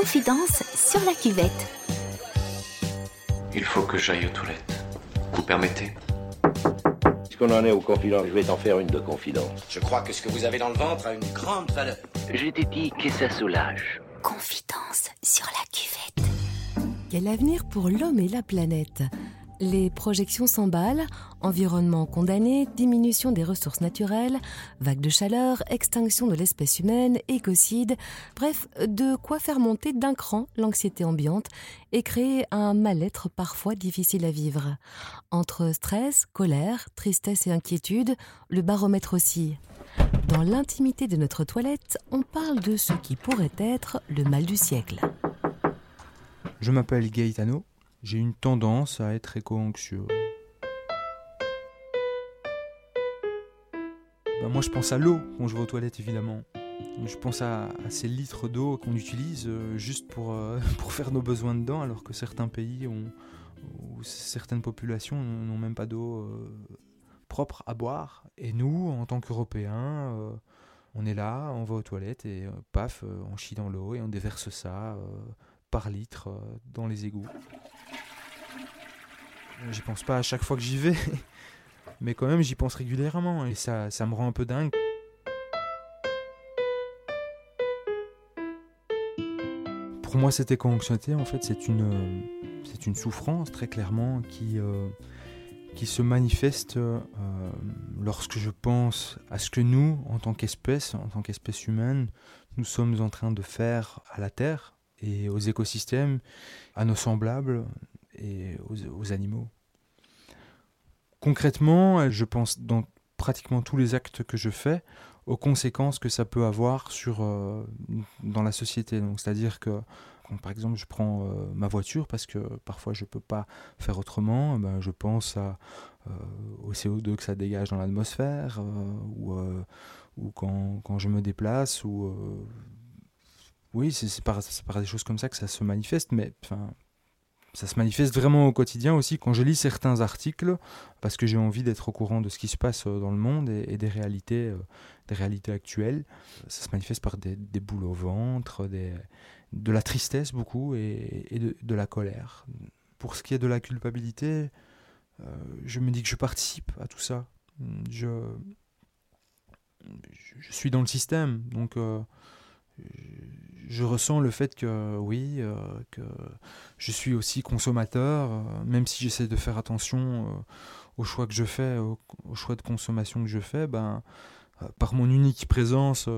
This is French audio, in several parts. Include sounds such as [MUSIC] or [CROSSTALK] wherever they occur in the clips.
Confidence sur la cuvette. Il faut que j'aille aux toilettes. Vous permettez? Puisqu'on en est aux confidences, je vais t'en faire une de confidence. Je crois que ce que vous avez dans le ventre a une grande valeur. Je t'ai dit que ça soulage. Confidence sur la cuvette. Quel avenir pour l'homme et la planète? Les projections s'emballent, environnement condamné, diminution des ressources naturelles, vagues de chaleur, extinction de l'espèce humaine, écocide, bref, de quoi faire monter d'un cran l'anxiété ambiante et créer un mal-être parfois difficile à vivre. Entre stress, colère, tristesse et inquiétude, le baromètre aussi. Dans l'intimité de notre toilette, on parle de ce qui pourrait être le mal du siècle. Je m'appelle Gaetano j'ai une tendance à être éco-anxieux. Ben, moi, je pense à l'eau quand je vais aux toilettes, évidemment. Je pense à, ces litres d'eau qu'on utilise euh, juste pour, euh, [LAUGHS] pour faire nos besoins dedans, alors que certains pays ont, ou certaines populations n'ont même pas d'eau euh, propre à boire. Et nous, en tant qu'Européens, on est là, on va aux toilettes et paf, on chie dans l'eau et on déverse ça par litre dans les égouts. J'y pense pas à chaque fois que j'y vais, [LAUGHS] mais quand même j'y pense régulièrement et ça, me rend un peu dingue. Pour moi, cette éco-anxiété, en fait, c'est une, une souffrance très clairement qui, euh, se manifeste euh, lorsque je pense à ce que nous, en tant qu'espèce, en tant qu'espèce humaine, nous sommes en train de faire à la Terre et aux écosystèmes, à nos semblables, et aux, animaux. Concrètement, je pense dans pratiquement tous les actes que je fais aux conséquences que ça peut avoir sur, euh, dans la société. C'est-à-dire que, par exemple, je prends euh, ma voiture parce que parfois je ne peux pas faire autrement, eh ben, je pense euh, au CO2 que ça dégage dans l'atmosphère, ou, quand, quand, je me déplace, ou. oui, c'est par, par, des choses comme ça que ça se manifeste, mais ça se manifeste vraiment au quotidien aussi quand je lis certains articles, parce que j'ai envie d'être au courant de ce qui se passe euh, dans le monde et, des, réalités, euh, des réalités actuelles. Ça se manifeste par des, boules au ventre, de la tristesse beaucoup et, de, la colère. Pour ce qui est de la culpabilité, euh, je me dis que je participe à tout ça. Je suis dans le système, donc je ressens le fait que oui, euh, que je suis aussi consommateur, euh, même si j'essaie de faire attention euh, aux choix que je fais, aux, choix de consommation que je fais, ben, par mon unique présence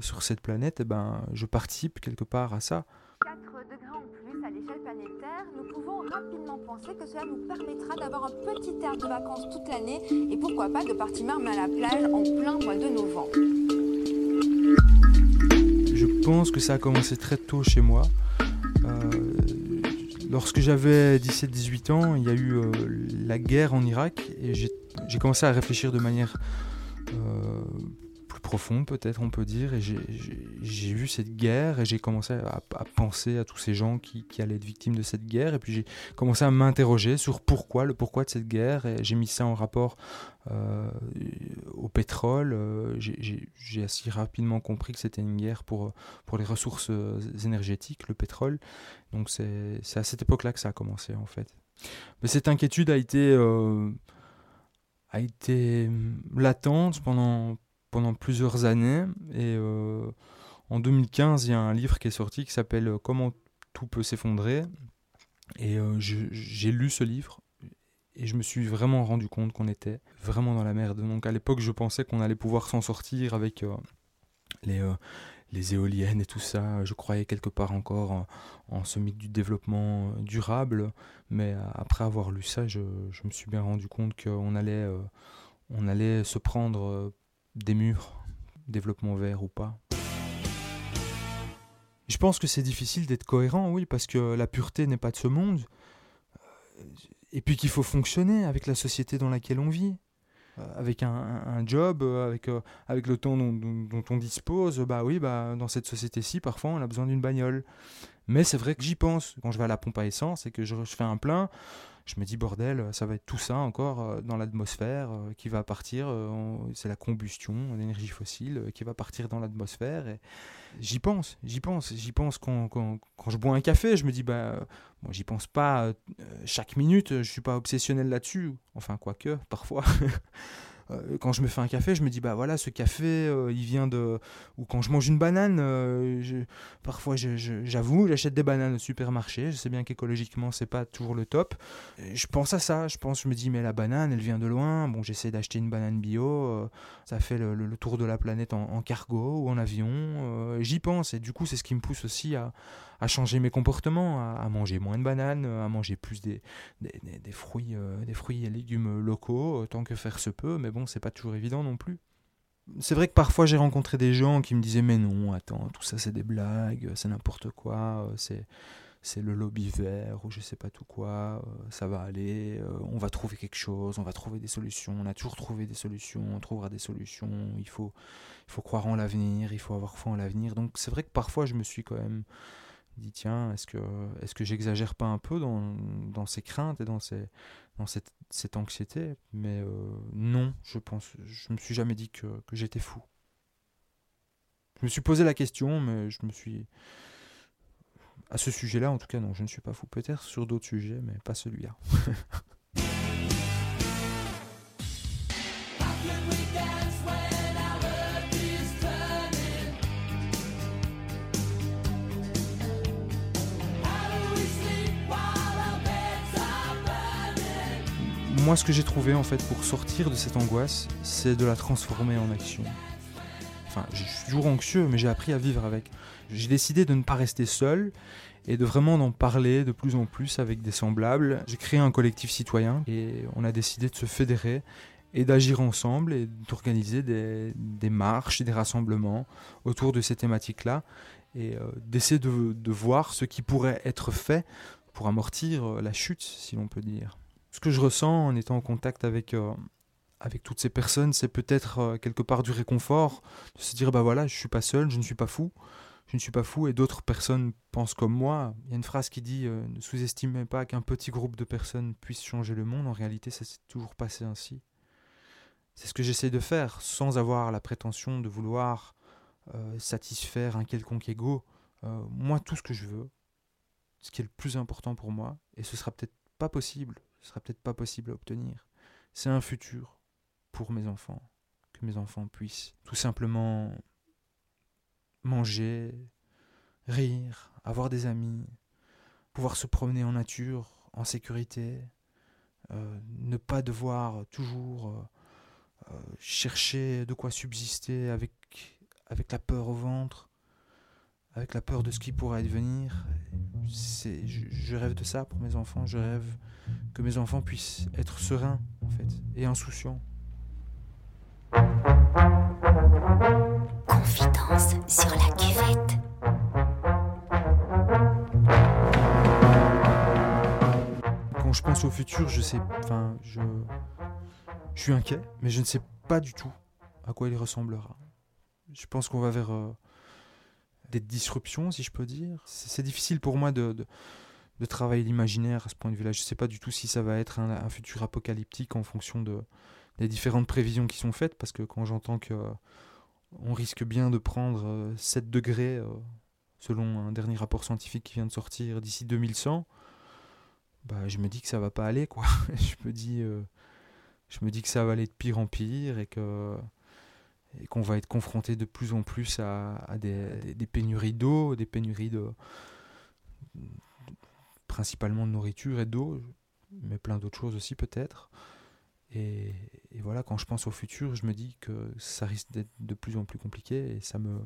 sur cette planète, eh ben, je participe quelque part à ça. 4 degrés en plus à l'échelle planétaire, nous pouvons rapidement penser que cela nous permettra d'avoir un petit air de vacances toute l'année et pourquoi pas de partir même à la plage en plein mois de novembre pense que ça a commencé très tôt chez moi. Euh, lorsque j'avais 17-18 ans, il y a eu euh, la guerre en Irak et j'ai commencé à réfléchir de manière euh, profond, peut-être on peut dire, et j'ai vu cette guerre et j'ai commencé à, penser à tous ces gens qui, allaient être victimes de cette guerre, et puis j'ai commencé à m'interroger sur pourquoi, le pourquoi de cette guerre, et j'ai mis ça en rapport euh, au pétrole. Euh, j'ai assez rapidement compris que c'était une guerre pour, pour les ressources euh, énergétiques, le pétrole. Donc c'est à cette époque-là que ça a commencé en fait. Mais cette inquiétude a été a été latente pendant, pendant plusieurs années. Et euh, en 2015, il y a un livre qui est sorti qui s'appelle euh, Comment tout peut s'effondrer. Et euh, j'ai lu ce livre et je me suis vraiment rendu compte qu'on était vraiment dans la merde. Donc à l'époque, je pensais qu'on allait pouvoir s'en sortir avec les, les éoliennes et tout ça. Je croyais quelque part encore en, ce mythe du développement durable. Mais après avoir lu ça, je, je me suis bien rendu compte qu'on allait, on allait se prendre des murs, développement vert ou pas. Je pense que c'est difficile d'être cohérent, oui, parce que la pureté n'est pas de ce monde. Euh, et puis qu'il faut fonctionner avec la société dans laquelle on vit. Euh, avec un, job, euh, avec, avec le temps dont, on dispose, bah oui, bah, dans cette société-ci, parfois on a besoin d'une bagnole. Mais c'est vrai que j'y pense quand je vais à la pompe à essence et que je, fais un plein je me dis bordel, ça va être tout ça encore euh, dans l'atmosphère euh, qui va partir. Euh, c'est la combustion, l'énergie fossile qui va partir dans l'atmosphère. J'y pense, j'y pense, j'y pense quand, quand, je bois un café. Je me dis bah, j'y pense pas chaque minute. Je suis pas obsessionnel là-dessus. Enfin, quoique parfois. [LAUGHS] Euh, quand je me fais un café, je me dis bah voilà, ce café, euh, il vient de. Ou quand je mange une banane, euh, parfois j'avoue, j'achète des bananes au supermarché. Je sais bien qu'écologiquement c'est pas toujours le top. je pense à ça. Je pense, je me dis mais la banane, elle vient de loin. Bon, j'essaie d'acheter une banane bio. ça fait le, tour de la planète en, cargo ou en avion. J'y pense et du coup c'est ce qui me pousse aussi à, changer mes comportements, à, manger moins de bananes, à manger plus des, fruits, des fruits et légumes locaux, tant que faire se peut. Mais c'est pas toujours évident non plus. C'est vrai que parfois j'ai rencontré des gens qui me disaient mais non, attends, tout ça c'est des blagues, c'est n'importe quoi, c'est c'est le lobby vert ou je sais pas tout quoi, ça va aller, on va trouver quelque chose, on va trouver des solutions, on a toujours trouvé des solutions, on trouvera des solutions, il faut, croire en l'avenir, il faut avoir foi en l'avenir. Donc c'est vrai que parfois je me suis quand même dit tiens, est-ce que, est-ce que j'exagère pas un peu dans, dans ces craintes et dans, ces, cette, anxiété Mais euh, non, je pense, je me suis jamais dit que, que j'étais fou. Je me suis posé la question, mais je me suis. À ce sujet-là, en tout cas, non, je ne suis pas fou. Peut-être sur d'autres sujets, mais pas celui-là. [LAUGHS] moi, ce que j'ai trouvé en fait pour sortir de cette angoisse, c'est de la transformer en action. Enfin, je suis toujours anxieux, mais j'ai appris à vivre avec. J'ai décidé de ne pas rester seul et de vraiment en parler de plus en plus avec des semblables. J'ai créé un collectif citoyen et on a décidé de se fédérer et d'agir ensemble et d'organiser des, des, marches, des rassemblements autour de ces thématiques-là et euh, d'essayer de, de voir ce qui pourrait être fait pour amortir la chute, si l'on peut dire ce que je ressens en étant en contact avec, euh, avec toutes ces personnes, c'est peut-être euh, quelque part du réconfort, de se dire bah voilà, je suis pas seul, je ne suis pas fou, je ne suis pas fou et d'autres personnes pensent comme moi. Il y a une phrase qui dit euh, ne sous-estimez pas qu'un petit groupe de personnes puisse changer le monde. En réalité, ça s'est toujours passé ainsi. C'est ce que j'essaie de faire, sans avoir la prétention de vouloir satisfaire un quelconque ego. moi, tout ce que je veux, ce qui est le plus important pour moi, et ce sera peut-être pas possible ce sera peut-être pas possible à obtenir. C'est un futur pour mes enfants, que mes enfants puissent tout simplement manger, rire, avoir des amis, pouvoir se promener en nature, en sécurité, euh, ne pas devoir toujours euh, euh, chercher de quoi subsister avec, avec la peur au ventre, avec la peur de ce qui pourrait advenir. C'est, je rêve de ça pour mes enfants, je rêve que mes enfants puissent être sereins en fait et insouciants. Confidence sur la cuvette. Quand je pense au futur, je sais, enfin, je, je suis inquiet, mais je ne sais pas du tout à quoi il ressemblera. Je pense qu'on va vers euh, des disruptions, si je peux dire. C'est difficile pour moi de de travailler l'imaginaire à ce point de vue-là. Je ne sais pas du tout si ça va être un, futur apocalyptique en fonction de, des différentes prévisions qui sont faites, parce que quand j'entends que euh, on risque bien de prendre 7 euh, degrés, euh, selon un dernier rapport scientifique qui vient de sortir d'ici 2100, bah, je me dis que ça va pas aller, quoi. [LAUGHS] je, me dis, je me dis que ça va aller de pire en pire et que et qu'on va être confronté de plus en plus à, des pénuries d'eau, des pénuries de principalement de nourriture et d'eau, mais plein d'autres choses aussi peut-être. Et, voilà, quand je pense au futur, je me dis que ça risque d'être de plus en plus compliqué et ça me,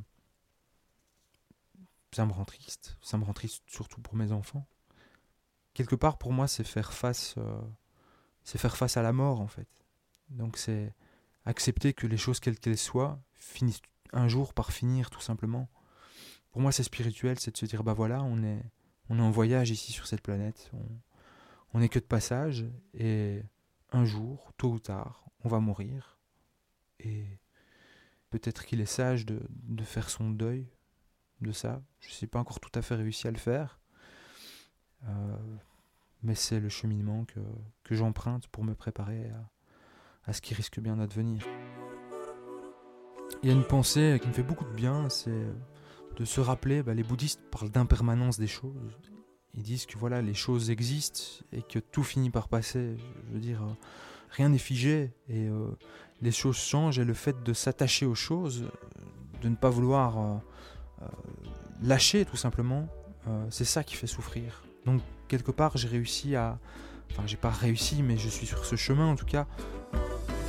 ça me rend triste. Ça me rend triste surtout pour mes enfants. Quelque part, pour moi, c'est faire face, euh, c'est faire face à la mort en fait. Donc c'est accepter que les choses quelles qu'elles soient finissent un jour par finir tout simplement. Pour moi, c'est spirituel, c'est de se dire bah voilà, on est on est en voyage ici sur cette planète, on n'est que de passage, et un jour, tôt ou tard, on va mourir, et peut-être qu'il est sage de, faire son deuil de ça. Je ne sais pas encore tout à fait réussi à le faire, mais c'est le cheminement que, que j'emprunte pour me préparer à, à ce qui risque bien d'advenir. Il y a une pensée qui me fait beaucoup de bien, c'est de se rappeler, bah, les bouddhistes parlent d'impermanence des choses. Ils disent que voilà, les choses existent et que tout finit par passer. Je veux dire, euh, rien n'est figé et euh, les choses changent et le fait de s'attacher aux choses, de ne pas vouloir euh, lâcher tout simplement, c'est ça qui fait souffrir. Donc quelque part, j'ai réussi à... Enfin, j'ai pas réussi, mais je suis sur ce chemin en tout cas,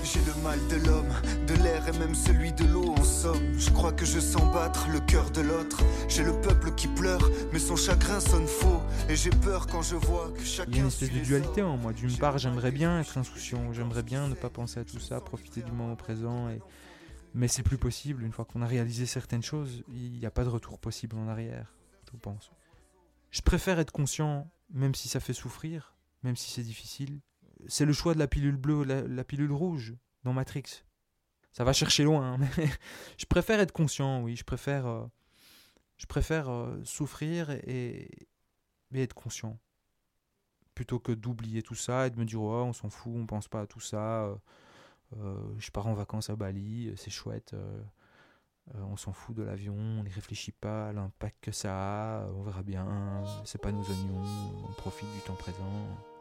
j'ai le mal de l'homme, de l'air et même celui de l'eau en somme. Je crois que je sens battre le cœur de l'autre. J'ai le peuple qui pleure, mais son chagrin sonne faux. Et j'ai peur quand je vois que chacun. Il y a une espèce de dualité en moi. D'une part, j'aimerais bien être insouciant, j'aimerais bien ne pas penser à tout ça, profiter du moment présent. Et... Mais c'est plus possible. Une fois qu'on a réalisé certaines choses, il n'y a pas de retour possible en arrière, je pense. Je préfère être conscient, même si ça fait souffrir, même si c'est difficile, c'est le choix de la pilule bleue, la, la, pilule rouge dans Matrix. Ça va chercher loin, hein, [LAUGHS] mais je préfère être conscient, oui, je préfère, euh, je préfère euh, souffrir et, être conscient. Plutôt que d'oublier tout ça et de me dire, on s'en fout, on pense pas à tout ça, euh, je pars en vacances à Bali, c'est chouette, on s'en fout de l'avion, on n'y réfléchit pas à l'impact que ça a, on verra bien, c'est pas nos oignons, on profite du temps présent.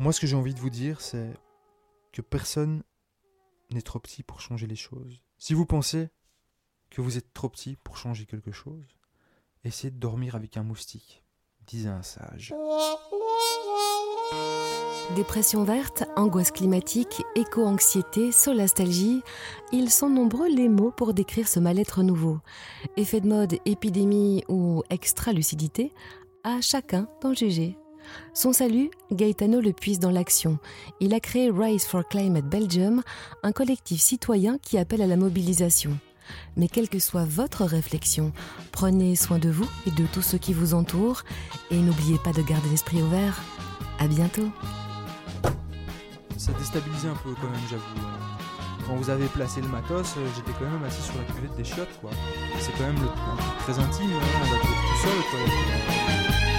Moi, ce que j'ai envie de vous dire, c'est que personne n'est trop petit pour changer les choses. Si vous pensez que vous êtes trop petit pour changer quelque chose, essayez de dormir avec un moustique, disait un sage. Dépression verte, angoisse climatique, éco-anxiété, solastalgie, ils sont nombreux les mots pour décrire ce mal-être nouveau. Effet de mode, épidémie ou extra-lucidité, à chacun d'en juger. Son salut, Gaetano le puise dans l'action. Il a créé Rise for Climate Belgium, un collectif citoyen qui appelle à la mobilisation. Mais quelle que soit votre réflexion, prenez soin de vous et de tous ceux qui vous entourent et n'oubliez pas de garder l'esprit ouvert. À bientôt. Ça déstabilisait un peu quand même, j'avoue. Quand vous avez placé le matos, euh, j'étais quand même assis sur la cuvette des chiottes, quoi. C'est quand même le, truc très intime, hein, on va tout seul, quoi.